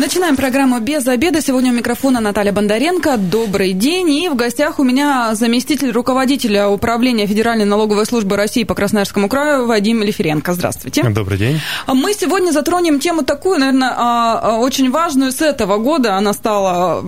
Начинаем программу «Без обеда». Сегодня у микрофона Наталья Бондаренко. Добрый день. И в гостях у меня заместитель руководителя Управления Федеральной налоговой службы России по Красноярскому краю Вадим Лиференко. Здравствуйте. Добрый день. Мы сегодня затронем тему такую, наверное, а, а, очень важную с этого года. Она стала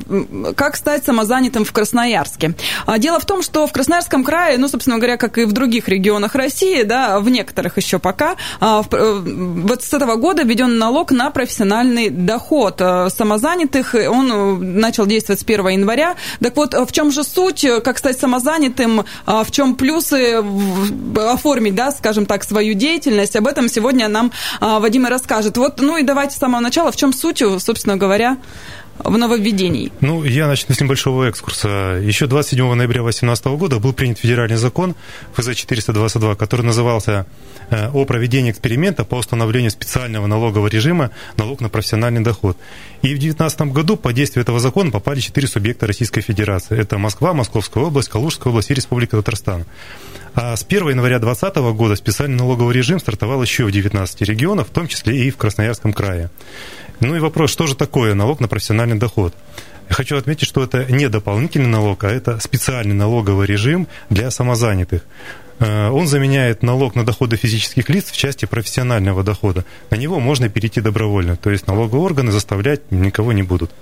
«Как стать самозанятым в Красноярске». А, дело в том, что в Красноярском крае, ну, собственно говоря, как и в других регионах России, да, в некоторых еще пока, э, вот с этого года введен налог на профессиональный доход самозанятых. Он э, начал действовать с 1 января. Так вот, в чем же суть, как стать самозанятым, в чем плюсы оформить, да, скажем так, свою деятельность? Об этом сегодня нам Вадим и расскажет. Вот, ну и давайте с самого начала, в чем суть, собственно говоря, в нововведении? Ну, я начну с небольшого экскурса. Еще 27 ноября 2018 года был принят федеральный закон ФЗ-422, который назывался э, «О проведении эксперимента по установлению специального налогового режима налог на профессиональный доход». И в 2019 году по действию этого закона попали четыре субъекта Российской Федерации. Это Москва, Московская область, Калужская область и Республика Татарстан. А с 1 января 2020 года специальный налоговый режим стартовал еще в 19 регионах, в том числе и в Красноярском крае. Ну и вопрос, что же такое налог на профессиональный доход? Я хочу отметить, что это не дополнительный налог, а это специальный налоговый режим для самозанятых. Э, он заменяет налог на доходы физических лиц в части профессионального дохода. На него можно перейти добровольно, то есть налоговые органы заставлять никого не будут.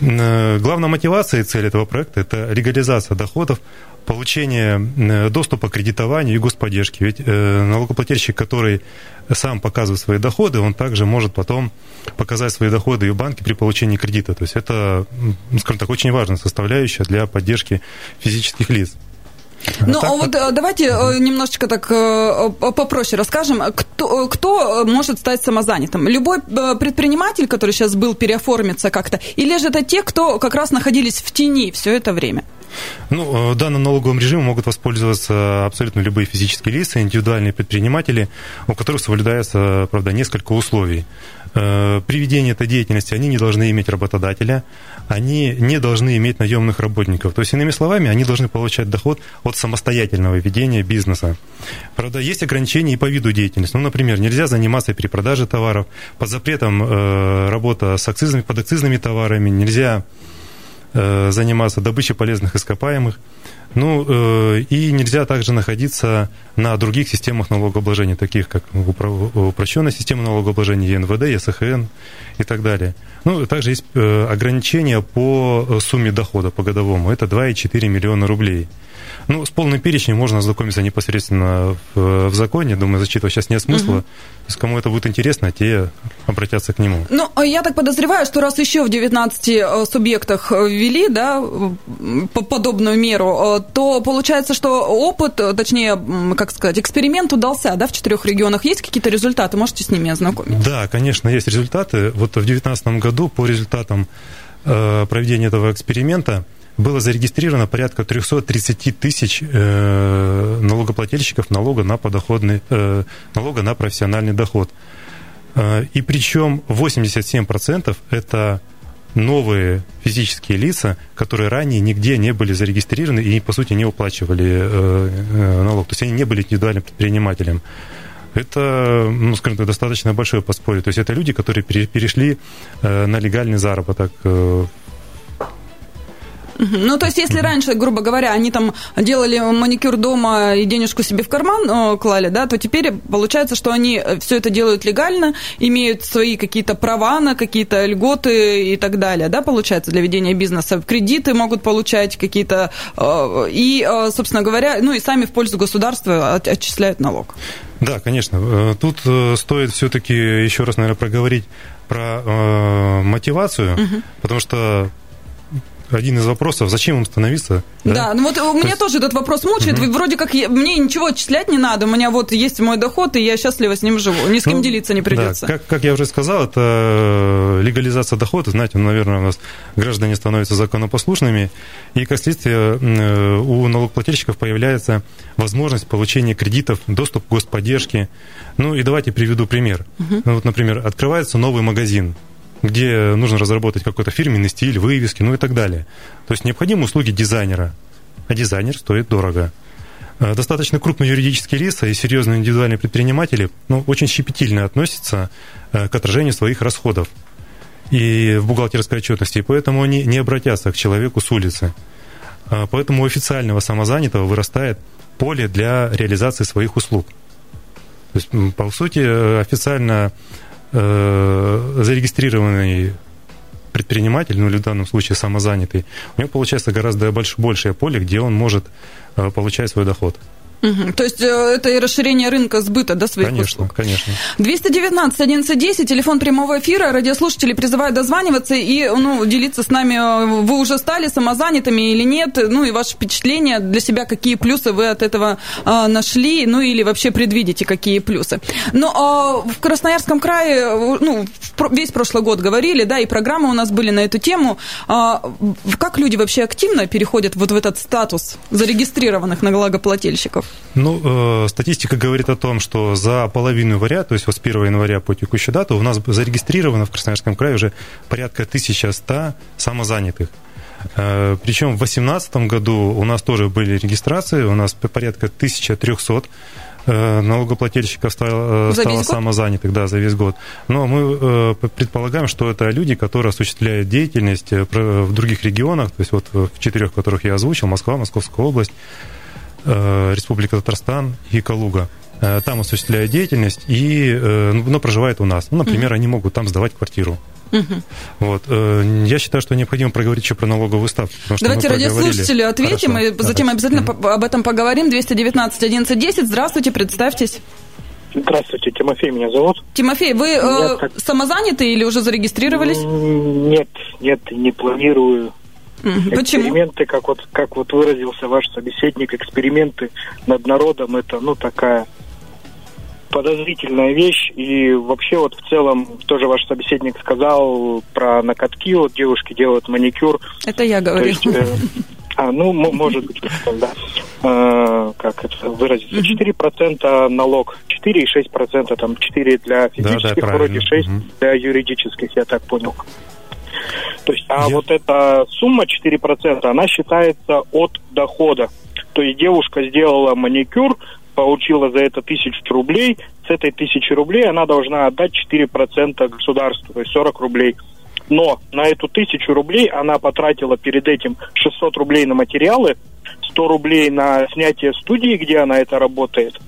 Э, главная мотивация и цель этого проекта – это легализация доходов, получение э, доступа к кредитованию и господдержке. Ведь налогоплательщик, который сам показывает свои доходы, он также может потом показать свои доходы и в банке при получении кредита. То есть это, скажем так, очень важная составляющая для поддержки физических лиц. Ну, а вот э, давайте э, немножечко так э, попроще расскажем. Кто, кто может стать самозанятым? Любой предприниматель, который сейчас был, переоформится как-то? Или же это те, кто как раз находились в тени все это время? Ну, данным налоговым режимом могут воспользоваться абсолютно любые физические лица, индивидуальные предприниматели, у которых соблюдается, правда, несколько условий. Э, при ведении этой деятельности они не должны иметь работодателя, они не должны иметь наемных работников. То есть, иными словами, они должны получать доход от самостоятельного ведения бизнеса. Правда, есть ограничения и по виду деятельности. Ну, например, нельзя заниматься перепродажей товаров, под запретом э, работа с акцизами, под акцизными товарами, нельзя э, заниматься добычей полезных ископаемых. Ну, э, и нельзя также находиться на других системах налогообложения, таких как упрощенная система налогообложения ЕНВД, ЕСХН и так далее. Ну, также есть э, ограничения по сумме дохода по годовому. Это 2,4 миллиона рублей. Ну, с полным перечнем можно ознакомиться непосредственно в, в законе. Думаю, зачитывать сейчас нет смысла. Угу. То есть, кому это будет интересно, те обратятся к нему. Ну, а я так подозреваю, что раз еще в 19 э, субъектах э, ввели, да, подобную меру, то получается, что опыт, точнее, как сказать, эксперимент удался, да, в четырех регионах. Есть какие-то результаты? Можете с ними ознакомить? Да, конечно, есть результаты. Вот в 2019 году по результатам проведения этого эксперимента было зарегистрировано порядка 330 тысяч э, налогоплательщиков налога на подоходный, э, налога на профессиональный доход. Э, и причем 87% это новые физические лица, которые ранее нигде не были зарегистрированы и, по сути, не уплачивали налог. То есть они не были индивидуальным предпринимателем. Это, ну, скажем так, достаточно большое подспорье. То есть это люди, которые перешли на легальный заработок ну, то есть, если раньше, грубо говоря, они там делали маникюр дома и денежку себе в карман о, клали, да, то теперь получается, что они э, все это делают легально, имеют свои какие-то права на какие-то льготы и так далее, да, получается, для ведения бизнеса. Кредиты могут получать какие-то, э, и, э, собственно говоря, ну и сами в пользу государства отчисляют налог. Да, конечно. Тут стоит все-таки еще раз, наверное, проговорить про э, мотивацию, угу. потому что один из вопросов, зачем им становиться? Да, да ну вот у меня есть... тоже этот вопрос мучает. Угу. Вроде как я, мне ничего отчислять не надо, у меня вот есть мой доход, и я счастливо с ним живу. Ни с кем ну, делиться не придется. Да, как, как я уже сказал, это легализация дохода. Знаете, наверное, у нас граждане становятся законопослушными, и как следствие э, у налогоплательщиков появляется возможность получения кредитов, доступ к господдержке. Ну и давайте приведу пример. Угу. Вот, например, открывается новый магазин где нужно разработать какой-то фирменный стиль, вывески, ну и так далее. То есть необходимы услуги дизайнера. а дизайнер стоит дорого. Э, достаточно крупные юридические лица и серьезные индивидуальные предприниматели ну, очень щепетильно относятся э, к отражению своих расходов и в бухгалтерской отчетности, и поэтому они не обратятся к человеку с улицы. Э, поэтому у официального самозанятого вырастает поле для реализации своих услуг. То есть, по сути, официально зарегистрированный предприниматель, ну или в данном случае самозанятый, у него получается гораздо больше, большее поле, где он может получать свой доход. Угу. То есть э, это и расширение рынка сбыта да, своих конечно, услуг. Конечно, 219 1110, телефон прямого эфира. Радиослушатели призывают дозваниваться и ну, делиться с нами, э, вы уже стали самозанятыми или нет, ну и ваши впечатления для себя, какие плюсы вы от этого э, нашли, ну или вообще предвидите, какие плюсы. Но э, в Красноярском крае, ну, весь прошлый год говорили, да, и программы у нас были на эту тему. Э, как люди вообще активно переходят вот в этот статус зарегистрированных налогоплательщиков? Ну, э, статистика говорит о том, что за половину января, то есть вот с 1 января по текущую дату, у нас зарегистрировано в Красноярском крае уже порядка 1100 самозанятых. Э, Причем в 2018 году у нас тоже были регистрации, у нас порядка 1300 э, налогоплательщиков стало, стало самозанятых да, за весь год. Но мы предполагаем, что это люди, которые осуществляют деятельность в других регионах, то есть вот в четырех, которых я озвучил, Москва, Московская область, Э, Республика Татарстан и Калуга. Э, там осуществляют деятельность, и, э, ну, но проживает у нас. Ну, например, они могут там сдавать квартиру. Угу. Вот. Я считаю, что необходимо проговорить еще про налоговую ставку. Давайте радиослушателю ответим, Хорошо. и затем обязательно угу. об этом поговорим. 219 1110. Здравствуйте, представьтесь. Здравствуйте, Тимофей меня зовут. Тимофей, вы э, так... самозаняты или уже зарегистрировались? Нет, нет, не планирую. Почему? Эксперименты, как вот, как вот выразился ваш собеседник, эксперименты над народом, это, ну, такая подозрительная вещь. И вообще вот в целом тоже ваш собеседник сказал про накатки, вот девушки делают маникюр. Это я говорю. есть, э, а, ну, может быть, да. Э, как это выразиться? 4% налог, 4,6%, там 4 для физических, да, да, вроде 6 угу. для юридических, я так понял. То есть, а Я... вот эта сумма 4%, она считается от дохода. То есть девушка сделала маникюр, получила за это тысячу рублей, с этой тысячи рублей она должна отдать 4% государству, то есть 40 рублей. Но на эту тысячу рублей она потратила перед этим 600 рублей на материалы, 100 рублей на снятие студии, где она это работает,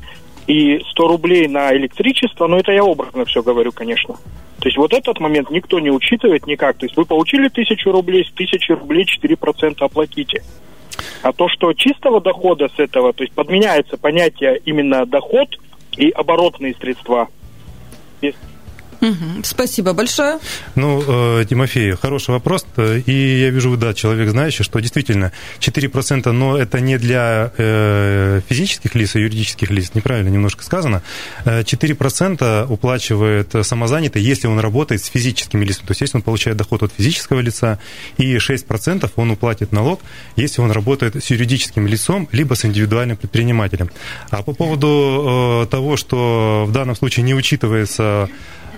и 100 рублей на электричество, но это я образно все говорю, конечно. То есть вот этот момент никто не учитывает никак. То есть вы получили тысячу рублей, с тысячи рублей 4% оплатите. А то, что чистого дохода с этого, то есть подменяется понятие именно доход и оборотные средства. Угу. Спасибо большое. Ну, э, Тимофей, хороший вопрос. И я вижу, да, человек знающий, что действительно 4%, но это не для э, физических лиц, а юридических лиц. Неправильно немножко сказано. 4% э, уплачивает самозанятый, если он работает с физическими лицами. То есть, если он получает доход от физического лица, и 6% он уплатит налог, если он работает с юридическим лицом, либо с индивидуальным предпринимателем. А по поводу того, что в данном случае не учитывается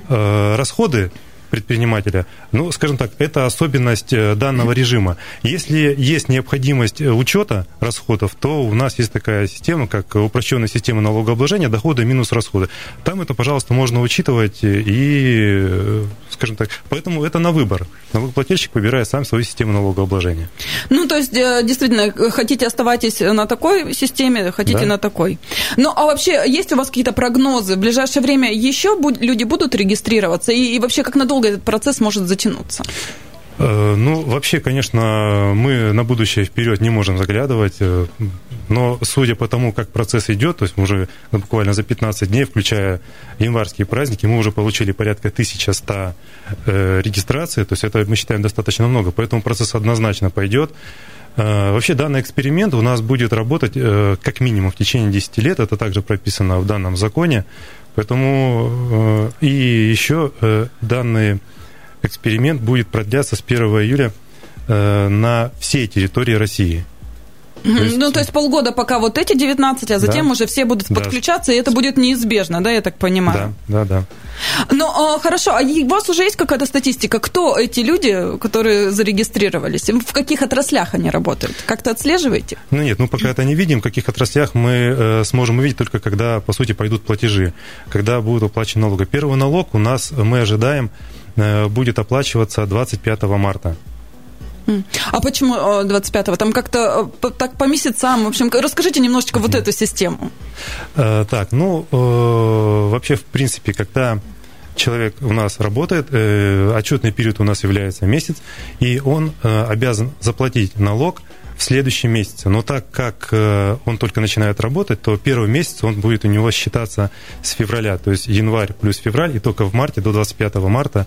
Э, расходы предпринимателя, ну, скажем так, это особенность э, данного режима. Если есть необходимость э, учета расходов, то у нас есть такая система, как упрощенная система налогообложения, доходы минус расходы. Там это, пожалуйста, можно учитывать и, скажем так, поэтому это на выбор. Налогоплательщик выбирает сам свою систему налогообложения. Ну, то есть, действительно, хотите оставайтесь на такой системе, хотите да. на такой. Ну, а вообще, есть у вас какие-то прогнозы? В ближайшее время еще люди будут регистрироваться? И, и вообще, как надолго долго этот процесс может затянуться? Э, ну, вообще, конечно, мы на будущее вперед не можем заглядывать, э, но судя по тому, как процесс идет, то есть мы уже буквально за 15 дней, включая январские праздники, мы уже получили порядка 1100 э, регистраций, то есть это мы считаем достаточно много, поэтому процесс однозначно пойдет. Вообще данный эксперимент у нас будет работать как минимум в течение 10 лет, это также прописано в данном законе, Поэтому э, и еще э, данный эксперимент будет продляться с 1 июля э, на всей территории России. То есть... Ну, то есть полгода пока вот эти 19, а затем да. уже все будут да. подключаться, и это будет неизбежно, да, я так понимаю? Да, да, да. Ну, а, хорошо, а у вас уже есть какая-то статистика, кто эти люди, которые зарегистрировались, в каких отраслях они работают? Как-то отслеживаете? Ну, нет, ну, пока это не видим, в каких отраслях мы э, сможем увидеть только когда, по сути, пойдут платежи, когда будут уплачены налоги. Первый налог у нас, мы ожидаем, э, будет оплачиваться 25 марта. А почему 25-го? Там как-то э, так по месяцам. В общем, расскажите немножечко вот эту систему. Э, так, ну, э, вообще, в принципе, когда человек у нас работает, отчетный период у нас является месяц, и он обязан заплатить налог – в следующем месяце. Но так как э, он только начинает работать, то первый месяц он будет у него считаться с февраля, то есть январь плюс февраль, и только в марте до 25 марта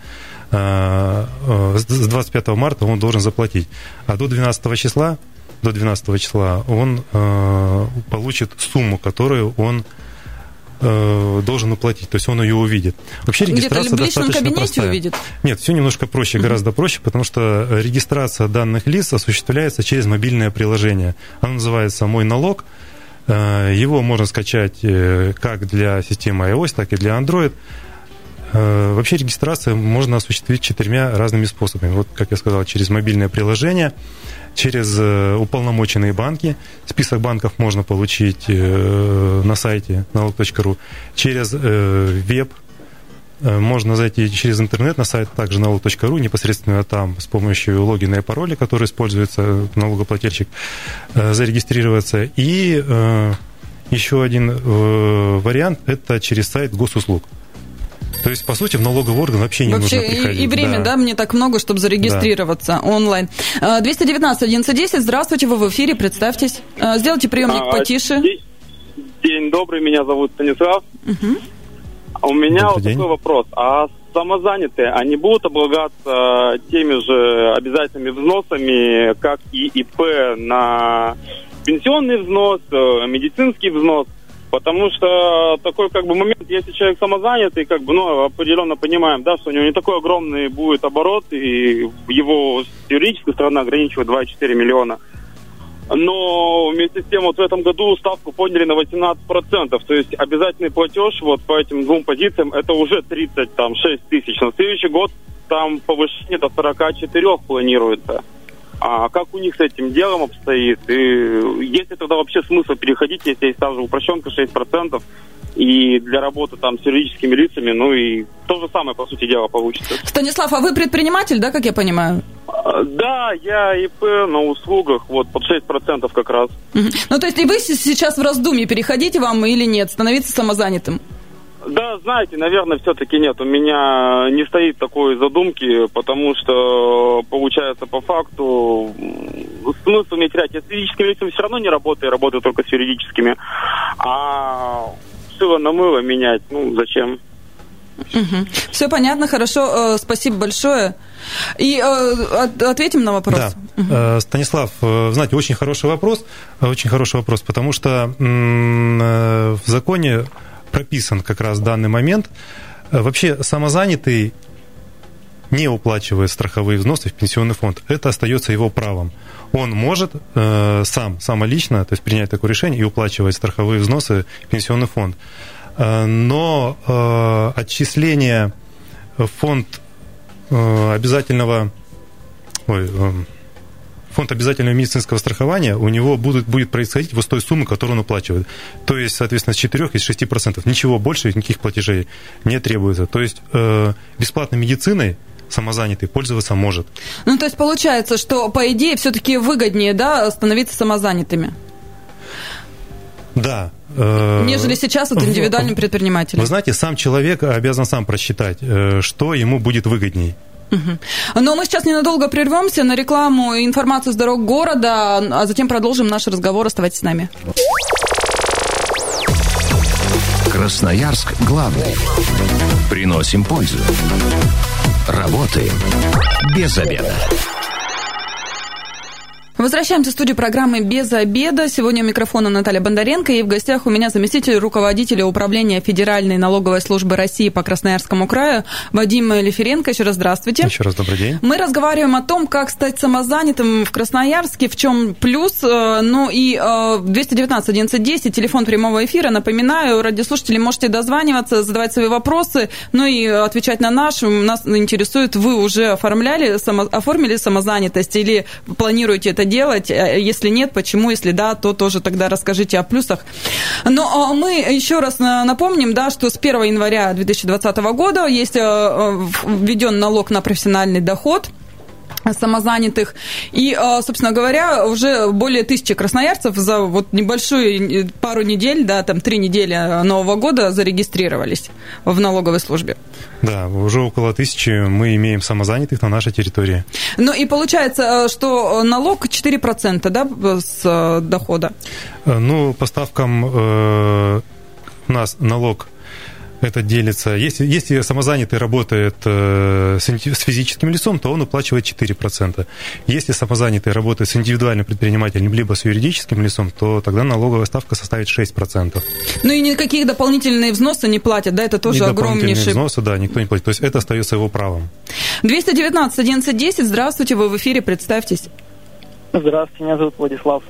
э, э, с 25 марта он должен заплатить. А до 12 числа, до 12 числа он получит сумму, которую он э, должен уплатить, то есть он ее увидит. Вообще регистрация Где-то в личном кабинете простая. увидит? Нет, все немножко проще, гораздо проще, потому что регистрация данных лиц осуществляется через мобильное приложение. Оно называется «Мой налог». Э, его можно скачать э, как для системы iOS, так и для Android. Э, вообще регистрацию можно осуществить четырьмя разными способами. Вот, как я сказал, через мобильное приложение – через э, уполномоченные банки. Список банков можно получить э, на сайте налог.ру. Через веб можно зайти через интернет на сайт также налог.ру, непосредственно там с помощью логина и пароля, который используется налогоплательщик, зарегистрироваться. И еще один вариант – это через сайт госуслуг. То есть, по сути, в налоговый орган вообще не вообще нужно приходить. И, и время, да. да, мне так много, чтобы зарегистрироваться да. онлайн. 219 1110, здравствуйте, вы в эфире, представьтесь. А, сделайте приемник а, потише. День добрый, меня зовут Станислав. Угу. У меня Добрый вот день. такой вопрос. А самозанятые, они будут облагаться теми же обязательными взносами, как и ИП на пенсионный взнос, э, медицинский взнос? Потому что такой как бы момент, если человек самозанятый, как бы, ну, определенно понимаем, да, что у него не такой огромный будет оборот, и его юридическая сторона ограничивает 2,4 миллиона. Но вместе с тем вот в этом году ставку подняли на 18%. То есть обязательный платеж вот по этим двум позициям это уже 36 тысяч. На следующий год там повышение до 44 планируется. А как у них с этим делом обстоит? И есть ли тогда вообще смысл переходить, если есть та же упрощенка 6%, и для работы там с юридическими лицами, ну и то же самое, по сути дела, получится. Станислав, а вы предприниматель, да, как я понимаю? А, да, я ИП на услугах, вот, под 6% как раз. Ну, то есть и вы сейчас в раздумье, переходите вам или нет, становиться самозанятым? Да, знаете, наверное, все-таки нет. У меня не стоит такой задумки, потому что, получается, по факту смысл мне терять. Я с физическими лицами все равно не работаю, работаю только с юридическими. А шило на мыло менять, ну, зачем? Угу. Все понятно, хорошо, э, спасибо большое. И э, ответим на вопрос. Да. Угу. Станислав, знаете, очень хороший вопрос, очень хороший вопрос, потому что в законе прописан как раз данный момент. Вообще самозанятый не уплачивает страховые взносы в пенсионный фонд. Это остается его правом. Он может э, сам, самолично, то есть принять такое решение и уплачивать страховые взносы в пенсионный фонд. Э, но э, отчисление в фонд э, обязательного... Ой, э, фонд обязательного медицинского страхования у него будут, будет происходить вот с той суммы, которую он уплачивает. То есть, соответственно, с 4 из 6 процентов. Ничего больше, никаких платежей не требуется. То есть, э, бесплатной медициной самозанятый пользоваться может. Ну, то есть получается, что, по идее, все-таки выгоднее, да, становиться самозанятыми? Да. Э, Нежели сейчас вот индивидуальным предпринимателем. Вы знаете, сам человек обязан сам просчитать, э, что ему будет выгодней. Но мы сейчас ненадолго прервемся на рекламу и информацию с дорог города, а затем продолжим наш разговор. Оставайтесь с нами. Красноярск главный. Приносим пользу. Работаем без обеда. Возвращаемся в студию программы «Без обеда». Сегодня у микрофона Наталья Бондаренко, и в гостях у меня заместитель руководителя управления Федеральной налоговой службы России по Красноярскому краю Вадим Лиференко. Еще раз здравствуйте. Еще раз добрый день. Мы разговариваем о том, как стать самозанятым в Красноярске, в чем плюс. Э, ну и 219 1110, телефон прямого эфира. Напоминаю, радиослушатели можете дозваниваться, задавать свои вопросы, ну и отвечать на наши. Нас интересует, вы уже оформляли, оформили самозанятость или планируете это делать? Э, если нет, почему? Если да, то тоже тогда расскажите о плюсах. Но а, мы еще раз напомним, да, что с 1 января 2020 года есть э, введен налог на профессиональный доход – самозанятых. И, а, собственно говоря, уже более тысячи красноярцев за вот небольшую пару недель, да, там три недели Нового года зарегистрировались в налоговой службе. Да, уже около тысячи мы имеем самозанятых на нашей территории. Ну и получается, э, что налог 4%, да, с э, дохода? Э, ну, по ставкам у нас налог это делится. Если, если самозанятый работает э, с, с физическим лицом, то он уплачивает 4%. Если самозанятый работает с индивидуальным предпринимателем, либо с юридическим лицом, то тогда налоговая ставка составит 6%. Ну и никаких дополнительные взносы не платят, да? Это тоже огромнейший... взносы, да, никто не платит. То есть это остается его правом. 219 1110, здравствуйте, вы в эфире, представьтесь. Здравствуйте, меня зовут Владислав.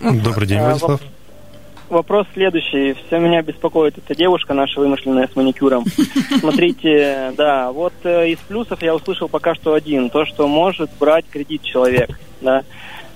Добрый день, а, Владислав вопрос следующий. Все меня беспокоит эта девушка наша вымышленная с маникюром. Смотрите, да, вот э, из плюсов я услышал пока что один. То, что может брать кредит человек, да.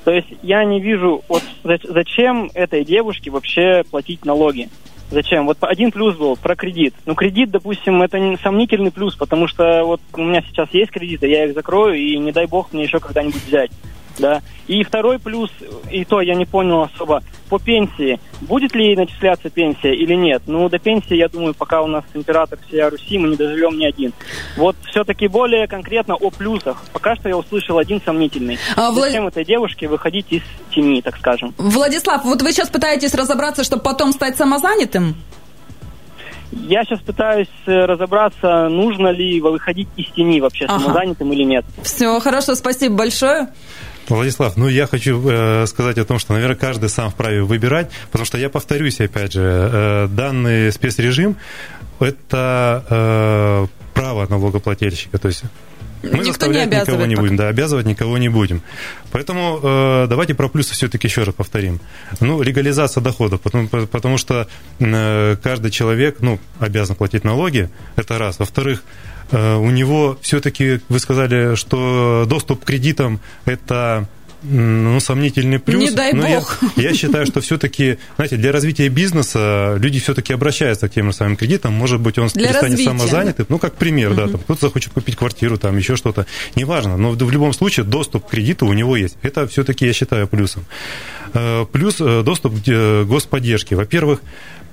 То есть я не вижу, вот зачем этой девушке вообще платить налоги? Зачем? Вот один плюс был про кредит. Ну, кредит, допустим, это не сомнительный плюс, потому что вот у меня сейчас есть кредиты, я их закрою, и не дай бог мне еще когда-нибудь взять да. И второй плюс, и то я не понял особо, по пенсии. Будет ли начисляться пенсия или нет? Ну, до пенсии, я думаю, пока у нас император всей Руси, мы не доживем ни один. Вот все-таки более конкретно о плюсах. Пока что я услышал один сомнительный. А, Влад... Зачем этой девушке выходить из тени, так скажем? Владислав, вот вы сейчас пытаетесь разобраться, чтобы потом стать самозанятым? Я сейчас пытаюсь э, разобраться, нужно ли выходить из тени вообще ага. самозанятым или нет. Все, хорошо, спасибо большое. Владислав, ну я хочу э, сказать о том, что, наверное, каждый сам вправе выбирать, потому что я повторюсь, опять же, э, данный спецрежим – это э, право налогоплательщика, то есть мы Никто заставлять не никого не будем, да, обязывать никого не будем. Поэтому э, давайте про плюсы все-таки еще раз повторим. Ну, легализация доходов, потому, потому что э, каждый человек, ну, обязан платить налоги, это раз. Во-вторых, у него все-таки, вы сказали, что доступ к кредитам – это ну, сомнительный плюс. Не дай но бог. Я, я считаю, что все-таки, знаете, для развития бизнеса люди все-таки обращаются к тем же самым кредитам. Может быть, он для станет развития. самозанятым. Ну, как пример, угу. да, там кто-то захочет купить квартиру, там еще что-то. Неважно, но в любом случае доступ к кредиту у него есть. Это все-таки я считаю плюсом. Э, плюс э, доступ к господдержке. Во-первых,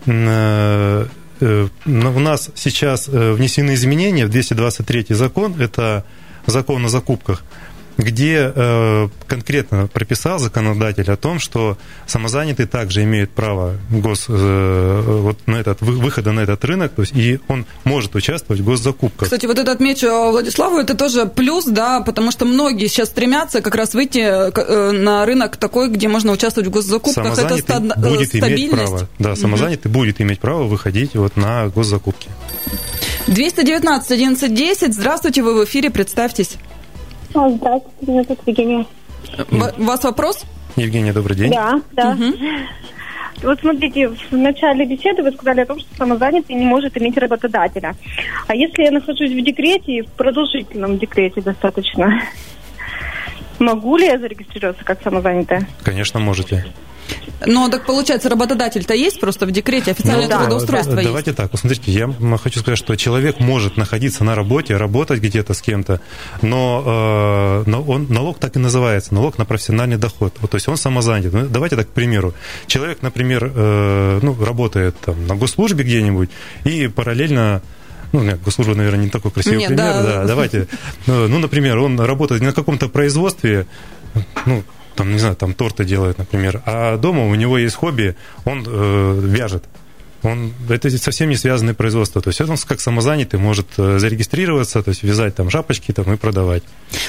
Э, у нас сейчас э, внесены изменения в 223 закон, это закон о закупках где э, конкретно прописал законодатель о том, что самозанятый также имеет право гос, э, вот на этот, выхода на этот рынок, то есть, и он может участвовать в госзакупках. Кстати, вот это отмечу Владиславу, это тоже плюс, да, потому что многие сейчас стремятся как раз выйти э, на рынок такой, где можно участвовать в госзакупках. Самозанятый это ста- будет иметь право, да, самозанятый угу. будет иметь право выходить вот на госзакупки. 219 11 Здравствуйте, вы в эфире, представьтесь. Здравствуйте, меня зовут Евгения. У вас вопрос? Евгения, добрый день. Да, да. Угу. Вот смотрите, в начале беседы вы сказали о том, что самозанятый не может иметь работодателя. А если я нахожусь в декрете, в продолжительном декрете достаточно, могу ли я зарегистрироваться как самозанятая? Конечно, можете. Но так получается, работодатель-то есть просто в декрете, официальное ну, трудоустройство да, есть. Давайте так, посмотрите, я хочу сказать, что человек может находиться на работе, работать где-то с кем-то, но, э, но он, налог так и называется, налог на профессиональный доход. Вот, то есть он самозанят. Ну, давайте так, к примеру. Человек, например, э, ну, работает там, на госслужбе где-нибудь и параллельно ну, нет, госслужба, наверное, не такой красивый нет, пример, да. да, давайте, ну, ну, например, он работает на каком-то производстве, ну, там, не знаю, там торты делает, например, а дома у него есть хобби, он э, вяжет. Он, это совсем не связанное производство. То есть он как самозанятый может э, зарегистрироваться, то есть вязать там шапочки там, и продавать.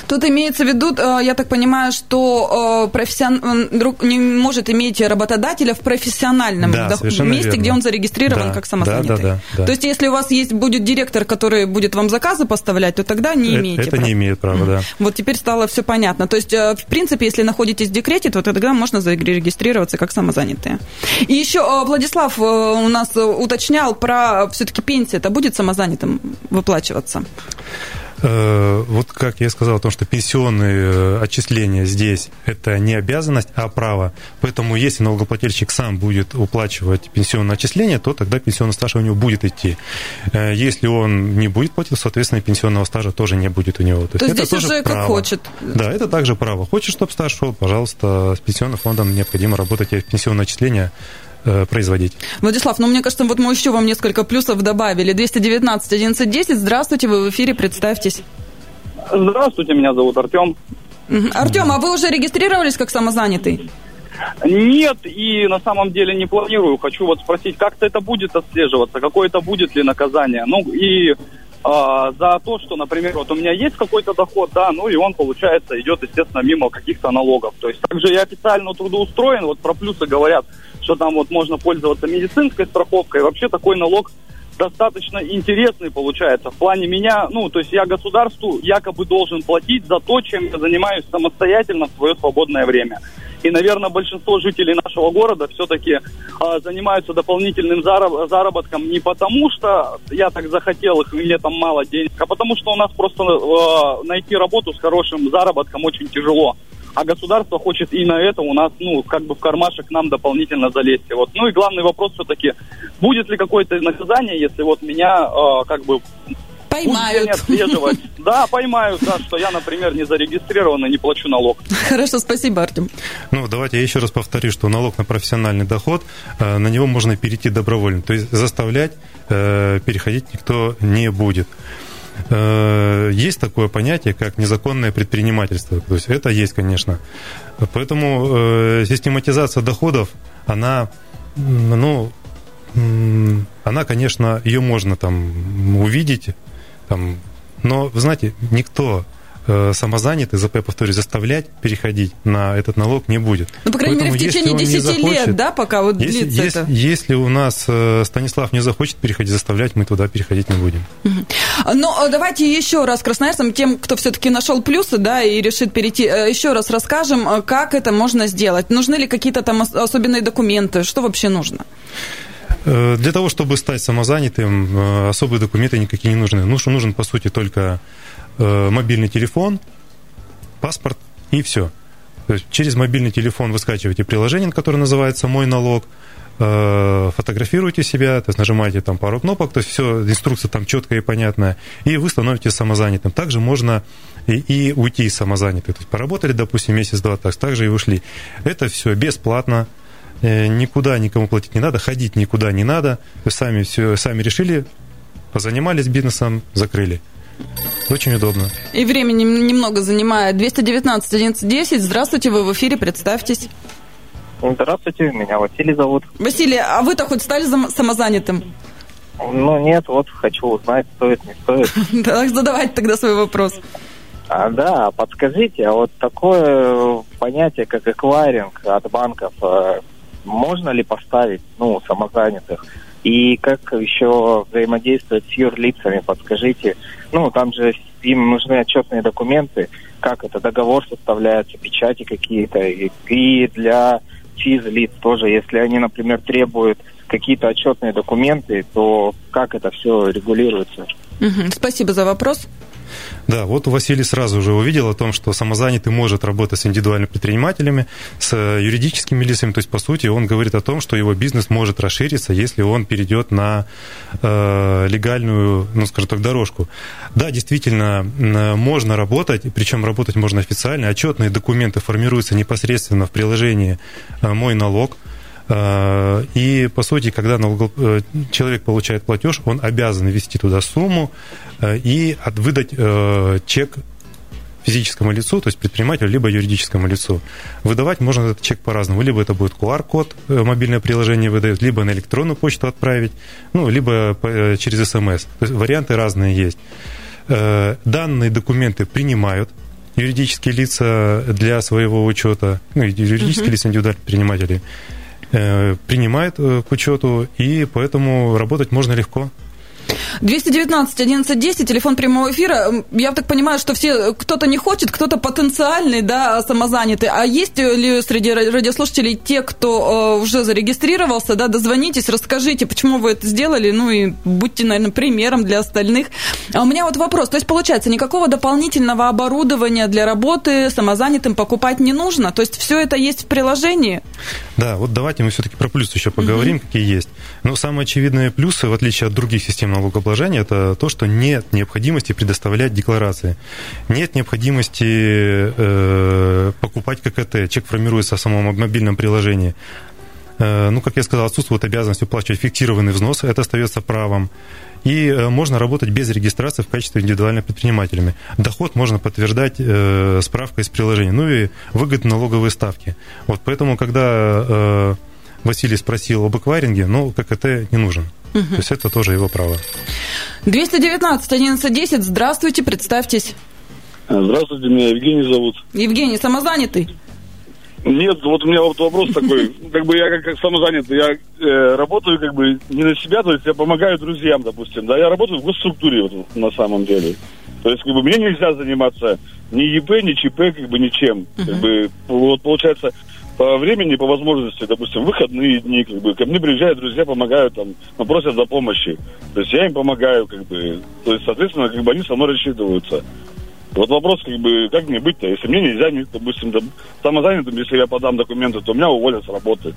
Тут имеется в виду, э, я так понимаю, что э, профессион... друг не может иметь работодателя в профессиональном да, месте, верно. где он зарегистрирован да, как самозанятый. Да, да, да, То есть если у вас есть будет директор, который будет вам заказы поставлять, то тогда не имеете это права. не имеет права, да. Вот теперь стало все понятно. То есть, в принципе, если находитесь в декрете, то тогда можно зарегистрироваться как самозанятые. И еще Владислав у нас нас уточнял про все-таки пенсия. Это будет самозанятым выплачиваться? Э, вот как я сказал о том, что пенсионные э, отчисления здесь это не обязанность, а право. Поэтому если налогоплательщик сам будет уплачивать пенсионное отчисление, то тогда пенсионный стаж у него будет идти. Э, если он не будет платить, соответственно, пенсионного стажа тоже не будет у него. То, то есть это здесь тоже уже право. как хочет. Да, это также право. Хочешь, чтобы стаж шел, пожалуйста, с пенсионным фондом необходимо работать и пенсионное отчисление Э, производить. Владислав, ну мне кажется, вот мы еще вам несколько плюсов добавили. 219 1110. Здравствуйте, вы в эфире, представьтесь. Здравствуйте, меня зовут Артем. Артем, а вы уже регистрировались как самозанятый? Нет, и на самом деле не планирую. Хочу вот спросить, как-то это будет отслеживаться, какое-то будет ли наказание. Ну и а, за то, что, например, вот у меня есть какой-то доход, да, ну и он, получается, идет, естественно, мимо каких-то налогов. То есть также я официально трудоустроен, вот про плюсы говорят, что там вот можно пользоваться медицинской страховкой. Вообще такой налог достаточно интересный получается. В плане меня, ну, то есть я государству якобы должен платить за то, чем я занимаюсь самостоятельно в свое свободное время. И, наверное, большинство жителей нашего города все-таки э, занимаются дополнительным зараб- заработком не потому, что я так захотел их, мне там мало денег, а потому что у нас просто э, найти работу с хорошим заработком очень тяжело а государство хочет и на это у нас, ну, как бы в кармашек нам дополнительно залезть. Вот. Ну и главный вопрос все-таки, будет ли какое-то наказание, если вот меня э, как бы Поймают. отслеживать. Да, поймают, да, что я, например, не зарегистрирован и не плачу налог. Хорошо, спасибо, Артем. Ну, давайте я еще раз повторю, что налог на профессиональный доход, э, на него можно перейти добровольно. То есть заставлять э, переходить никто не будет. Э, есть такое понятие, как незаконное предпринимательство. То есть это есть, конечно. Поэтому э, систематизация доходов, она, ну, она, конечно, ее можно там увидеть, там, но, вы знаете, никто самозанятый, ЗП, повторюсь, заставлять переходить на этот налог не будет. Ну, по крайней Поэтому, мере, в течение 10 захочет, лет, да, пока вот если, длится если, это. Если у нас э, Станислав не захочет переходить, заставлять, мы туда переходить не будем. Но э, давайте еще раз красноярцам, тем, кто все-таки нашел плюсы, да, и решит перейти, еще раз расскажем, как это можно сделать. Нужны ли какие-то там особенные документы? Что вообще нужно? Для того, чтобы стать самозанятым, особые документы никакие не нужны. Нужен, нужен по сути, только Э, мобильный телефон, паспорт и все. То есть через мобильный телефон вы скачиваете приложение, которое называется «Мой налог», э, фотографируете себя, то есть нажимаете там пару кнопок, то есть все, инструкция там четкая и понятная, и вы становитесь самозанятым. Также можно и, и уйти из самозанятых. То есть поработали, допустим, месяц-два, так, так же и ушли. Это все бесплатно, э, никуда никому платить не надо, ходить никуда не надо. Вы сами все сами решили, позанимались бизнесом, закрыли. Очень удобно. И времени немного занимает. 219 1110. Здравствуйте, вы в эфире, представьтесь. Здравствуйте, меня Василий зовут. Василий, а вы-то хоть стали самозанятым? Ну нет, вот хочу узнать, стоит, не стоит. Так, задавайте тогда свой вопрос. А, да, подскажите, а вот такое понятие, как эквайринг от банков, э, можно ли поставить, ну, самозанятых? И как еще взаимодействовать с юрлицами, подскажите. Ну, там же им нужны отчетные документы, как это, договор составляется, печати какие-то. И, для физлиц тоже, если они, например, требуют какие-то отчетные документы, то как это все регулируется? Спасибо за вопрос. Да, вот Василий сразу уже увидел о том, что самозанятый может работать с индивидуальными предпринимателями, с юридическими лицами. То есть, по сути, он говорит о том, что его бизнес может расшириться, если он перейдет на э, легальную, ну, скажем так, дорожку. Да, действительно, можно работать, причем работать можно официально. Отчетные документы формируются непосредственно в приложении э, «Мой налог». Э, и, по сути, когда э, человек получает платеж, он обязан ввести туда сумму э, и выдать чек физическому лицу, то есть предпринимателю, либо юридическому лицу. Выдавать можно этот чек по-разному. Либо это будет QR-код, мобильное приложение выдает, либо на электронную почту отправить, ну, либо через СМС. То есть варианты разные есть. Данные документы принимают юридические лица для своего учета, ну, юридические uh-huh. лица индивидуальных предпринимателей, принимают к учету, и поэтому работать можно легко. 219 11 телефон прямого эфира. Я так понимаю, что все, кто-то не хочет, кто-то потенциальный, да, самозанятый. А есть ли среди радиослушателей те, кто э, уже зарегистрировался, да, дозвонитесь, расскажите, почему вы это сделали, ну и будьте, наверное, примером для остальных. А у меня вот вопрос. То есть, получается, никакого дополнительного оборудования для работы самозанятым покупать не нужно? То есть, все это есть в приложении? Да, вот давайте мы все-таки про плюсы еще поговорим, угу. какие есть. Ну, самые очевидные плюсы, в отличие от других систем налогообложения, это то, что нет необходимости предоставлять декларации. Нет необходимости э, покупать ККТ. Чек формируется в самом мобильном приложении. Э, ну, как я сказал, отсутствует обязанность уплачивать фиктированный взнос, это остается правом. И э, можно работать без регистрации в качестве индивидуальных предпринимателями. Доход можно подтверждать э, справкой из приложения. Ну и выгодные налоговые ставки. Вот поэтому, когда э, Василий спросил об эквайринге, ну, ККТ не нужен. Угу. То есть это тоже его право. 219 1110, здравствуйте, представьтесь. Здравствуйте, меня Евгений зовут. Евгений, самозанятый? Нет, вот у меня вот вопрос такой. Как бы я как, как самозанятый, я э, работаю как бы не на себя, то есть я помогаю друзьям, допустим. Да, я работаю в госструктуре вот, на самом деле. То есть как бы мне нельзя заниматься ни ЕП, ни ЧП, как бы ничем. Uh-huh. Как бы вот получается по времени, по возможности, допустим, выходные дни, как бы, ко мне приезжают друзья, помогают, там, ну, просят за помощи. То есть я им помогаю, как бы, то есть, соответственно, как бы они со мной рассчитываются. Вот вопрос, как бы, как мне быть-то? Если мне нельзя, допустим, самозанятым, если я подам документы, то меня уволят с работы.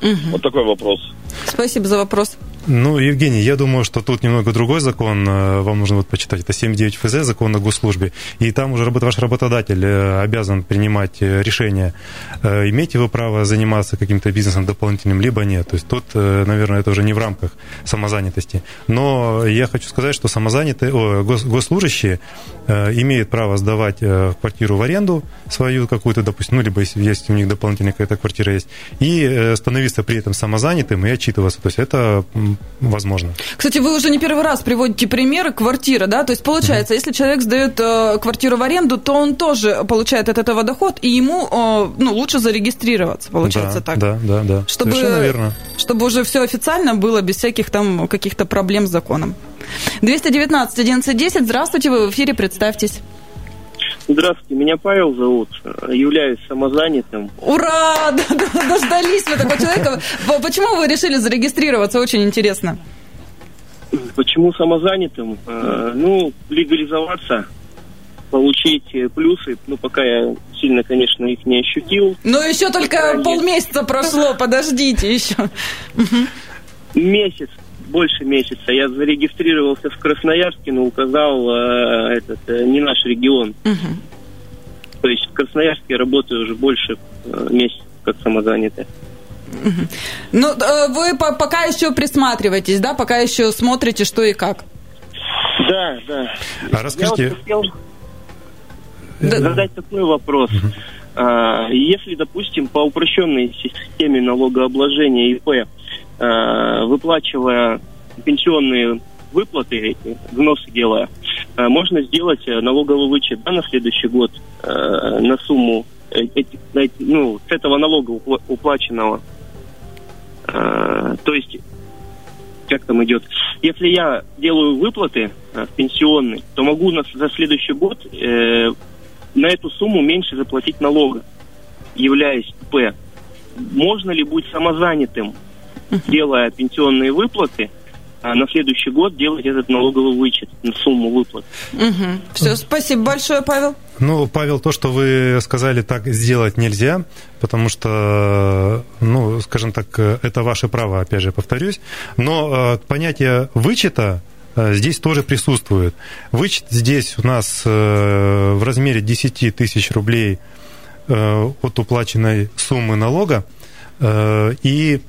Угу. Вот такой вопрос. Спасибо за вопрос. Ну, Евгений, я думаю, что тут немного другой закон, э, вам нужно вот почитать. Это 7.9 ФЗ, закон о госслужбе. И там уже ваш работодатель э, обязан принимать э, решение, имеете вы право заниматься каким-то бизнесом дополнительным, либо нет. То есть тут, наверное, это уже не в рамках самозанятости. Но я хочу сказать, что самозанятые, о, гос, госслужащие имеют право сдавать квартиру в аренду свою какую-то, допустим, ну, либо если есть у них дополнительная какая-то квартира есть, и становиться при этом самозанятым и отчитываться. То есть это возможно. Кстати, вы уже не первый раз приводите примеры квартиры, да? То есть получается, mm-hmm. если человек сдает э, квартиру в аренду, то он тоже получает от этого доход, и ему э, ну, лучше зарегистрироваться, получается да, так. Да, да, да. Чтобы, Совершенно верно. Чтобы уже все официально было, без всяких там каких-то проблем с законом. 219 1110, здравствуйте, вы в эфире, представьтесь. Здравствуйте, меня Павел зовут, являюсь самозанятым. Ура! Дождались вы такого человека. Почему вы решили зарегистрироваться? Очень интересно. Почему самозанятым? Э, ну, легализоваться, получить плюсы. Ну, пока я сильно, конечно, их не ощутил. Ну, еще только полмесяца прошло, подождите еще. Месяц больше месяца. Я зарегистрировался в Красноярске, но указал э, этот э, не наш регион. Угу. То есть в Красноярске я работаю уже больше э, месяца как самозанятый. Ну, э, вы пока еще присматриваетесь, да, пока еще смотрите, что и как. Да, да. А расскажите... Я вот хотел да. задать такой вопрос. Угу. Если, допустим, по упрощенной системе налогообложения ИП выплачивая пенсионные выплаты эти, взносы делая, э, можно сделать э, налоговый вычет да, на следующий год на сумму ну, с этого налога уплаченного. То есть, как там идет? Если я делаю выплаты в пенсионный, то могу за следующий год на эту сумму меньше заплатить налога, являясь П. Можно ли быть самозанятым делая пенсионные выплаты, а на следующий год делать этот налоговый вычет на сумму выплат. Угу. Все, спасибо большое, Павел. Ну, Павел, то, что вы сказали, так сделать нельзя, потому что, ну, скажем так, это ваше право, опять же, повторюсь. Но э, понятие вычета э, здесь тоже присутствует. Вычет здесь у нас э, в размере 10 тысяч рублей от уплаченной суммы налога. И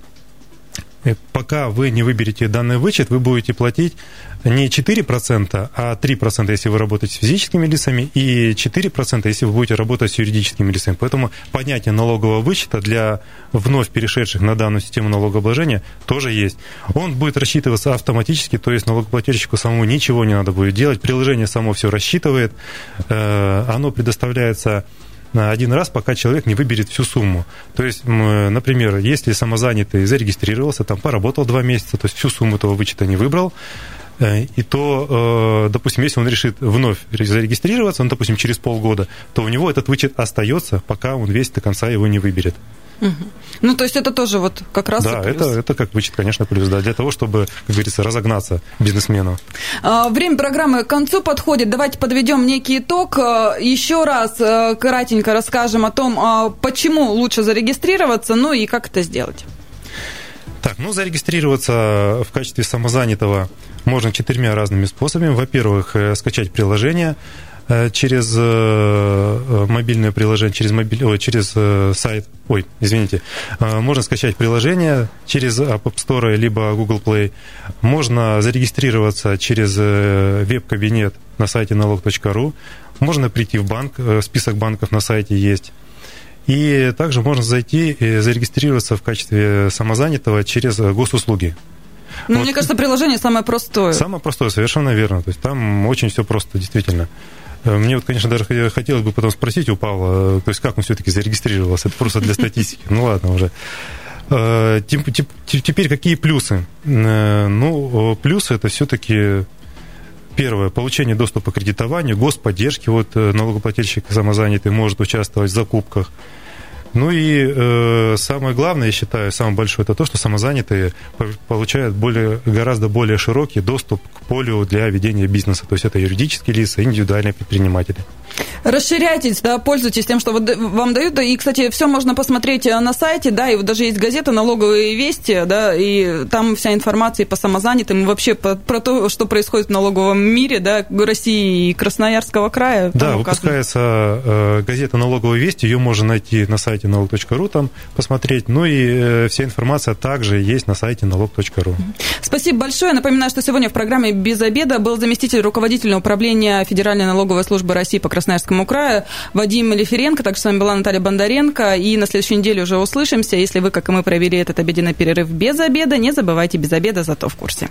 пока вы не выберете данный вычет, вы будете платить не 4%, а 3%, если вы работаете с физическими лицами, и 4%, если вы будете работать с юридическими лицами. Поэтому понятие налогового вычета для вновь перешедших на данную систему налогообложения тоже есть. Он будет рассчитываться автоматически, то есть налогоплательщику самому ничего не надо будет делать, приложение само все рассчитывает, э, оно предоставляется один раз, пока человек не выберет всю сумму. То есть, например, если самозанятый зарегистрировался, там поработал два месяца, то есть всю сумму этого вычета не выбрал, э, и то, э, допустим, если он решит вновь зарегистрироваться, ну, допустим, через полгода, то у него этот вычет остается, пока он весь до конца его не выберет. Ну, то есть это тоже вот как раз Да, это, это как вычет, конечно, плюс, да, для того, чтобы, как говорится, разогнаться бизнесмену. А, время программы к концу подходит. Давайте подведем некий итог. А, еще раз а, кратенько расскажем о том, почему лучше зарегистрироваться, ну и как это сделать. Так, ну, зарегистрироваться в качестве самозанятого можно четырьмя разными способами. Во-первых, э, скачать приложение – через э, э, мобильное приложение, через, мобиль, ой, через сайт, ой, извините, можно скачать приложение через App Store либо Google Play, можно зарегистрироваться через веб-кабинет на сайте налог.ру, можно прийти в банк, список банков на сайте есть, и также можно зайти и зарегистрироваться в качестве самозанятого через госуслуги. Ну, вот. мне кажется, приложение самое простое. Самое простое, совершенно верно. То есть там очень все просто, действительно. Э, мне вот, конечно, даже хотелось бы потом спросить у Павла, э, то есть как он все-таки зарегистрировался, это просто для статистики. Ну ладно уже. Э, теперь какие плюсы? Ну, плюсы это все-таки Первое, получение доступа к кредитованию, господдержки, вот налогоплательщик самозанятый может участвовать в закупках. Ну и э, самое главное, я считаю, самое большое, это то, что самозанятые получают более, гораздо более широкий доступ к полю для ведения бизнеса. То есть это юридические лица, индивидуальные предприниматели. Расширяйтесь, да, пользуйтесь тем, что вам дают. И, кстати, все можно посмотреть э, на сайте, да, и вот даже есть газета «Налоговые вести», да, и там вся информация по самозанятым, и вообще по, про то, что происходит в налоговом мире, да, России и Красноярского края. Да, выпускается э, газета «Налоговые вести», ее можно найти на сайте налог.ру, там посмотреть, ну и э, вся информация также есть на сайте налог.ру. Спасибо большое. Напоминаю, что сегодня в программе «Без обеда» был заместитель руководителя управления Федеральной налоговой службы России по Красноярскому краю Вадим Лиференко. Также с вами была Наталья Бондаренко. И на следующей неделе уже услышимся. Если вы, как и мы, провели этот обеденный перерыв без обеда, не забывайте без обеда, зато в курсе.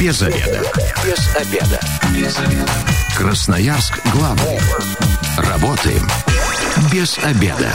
Без обеда. Без обеда. Без обеда. Красноярск главный. Работаем без обеда.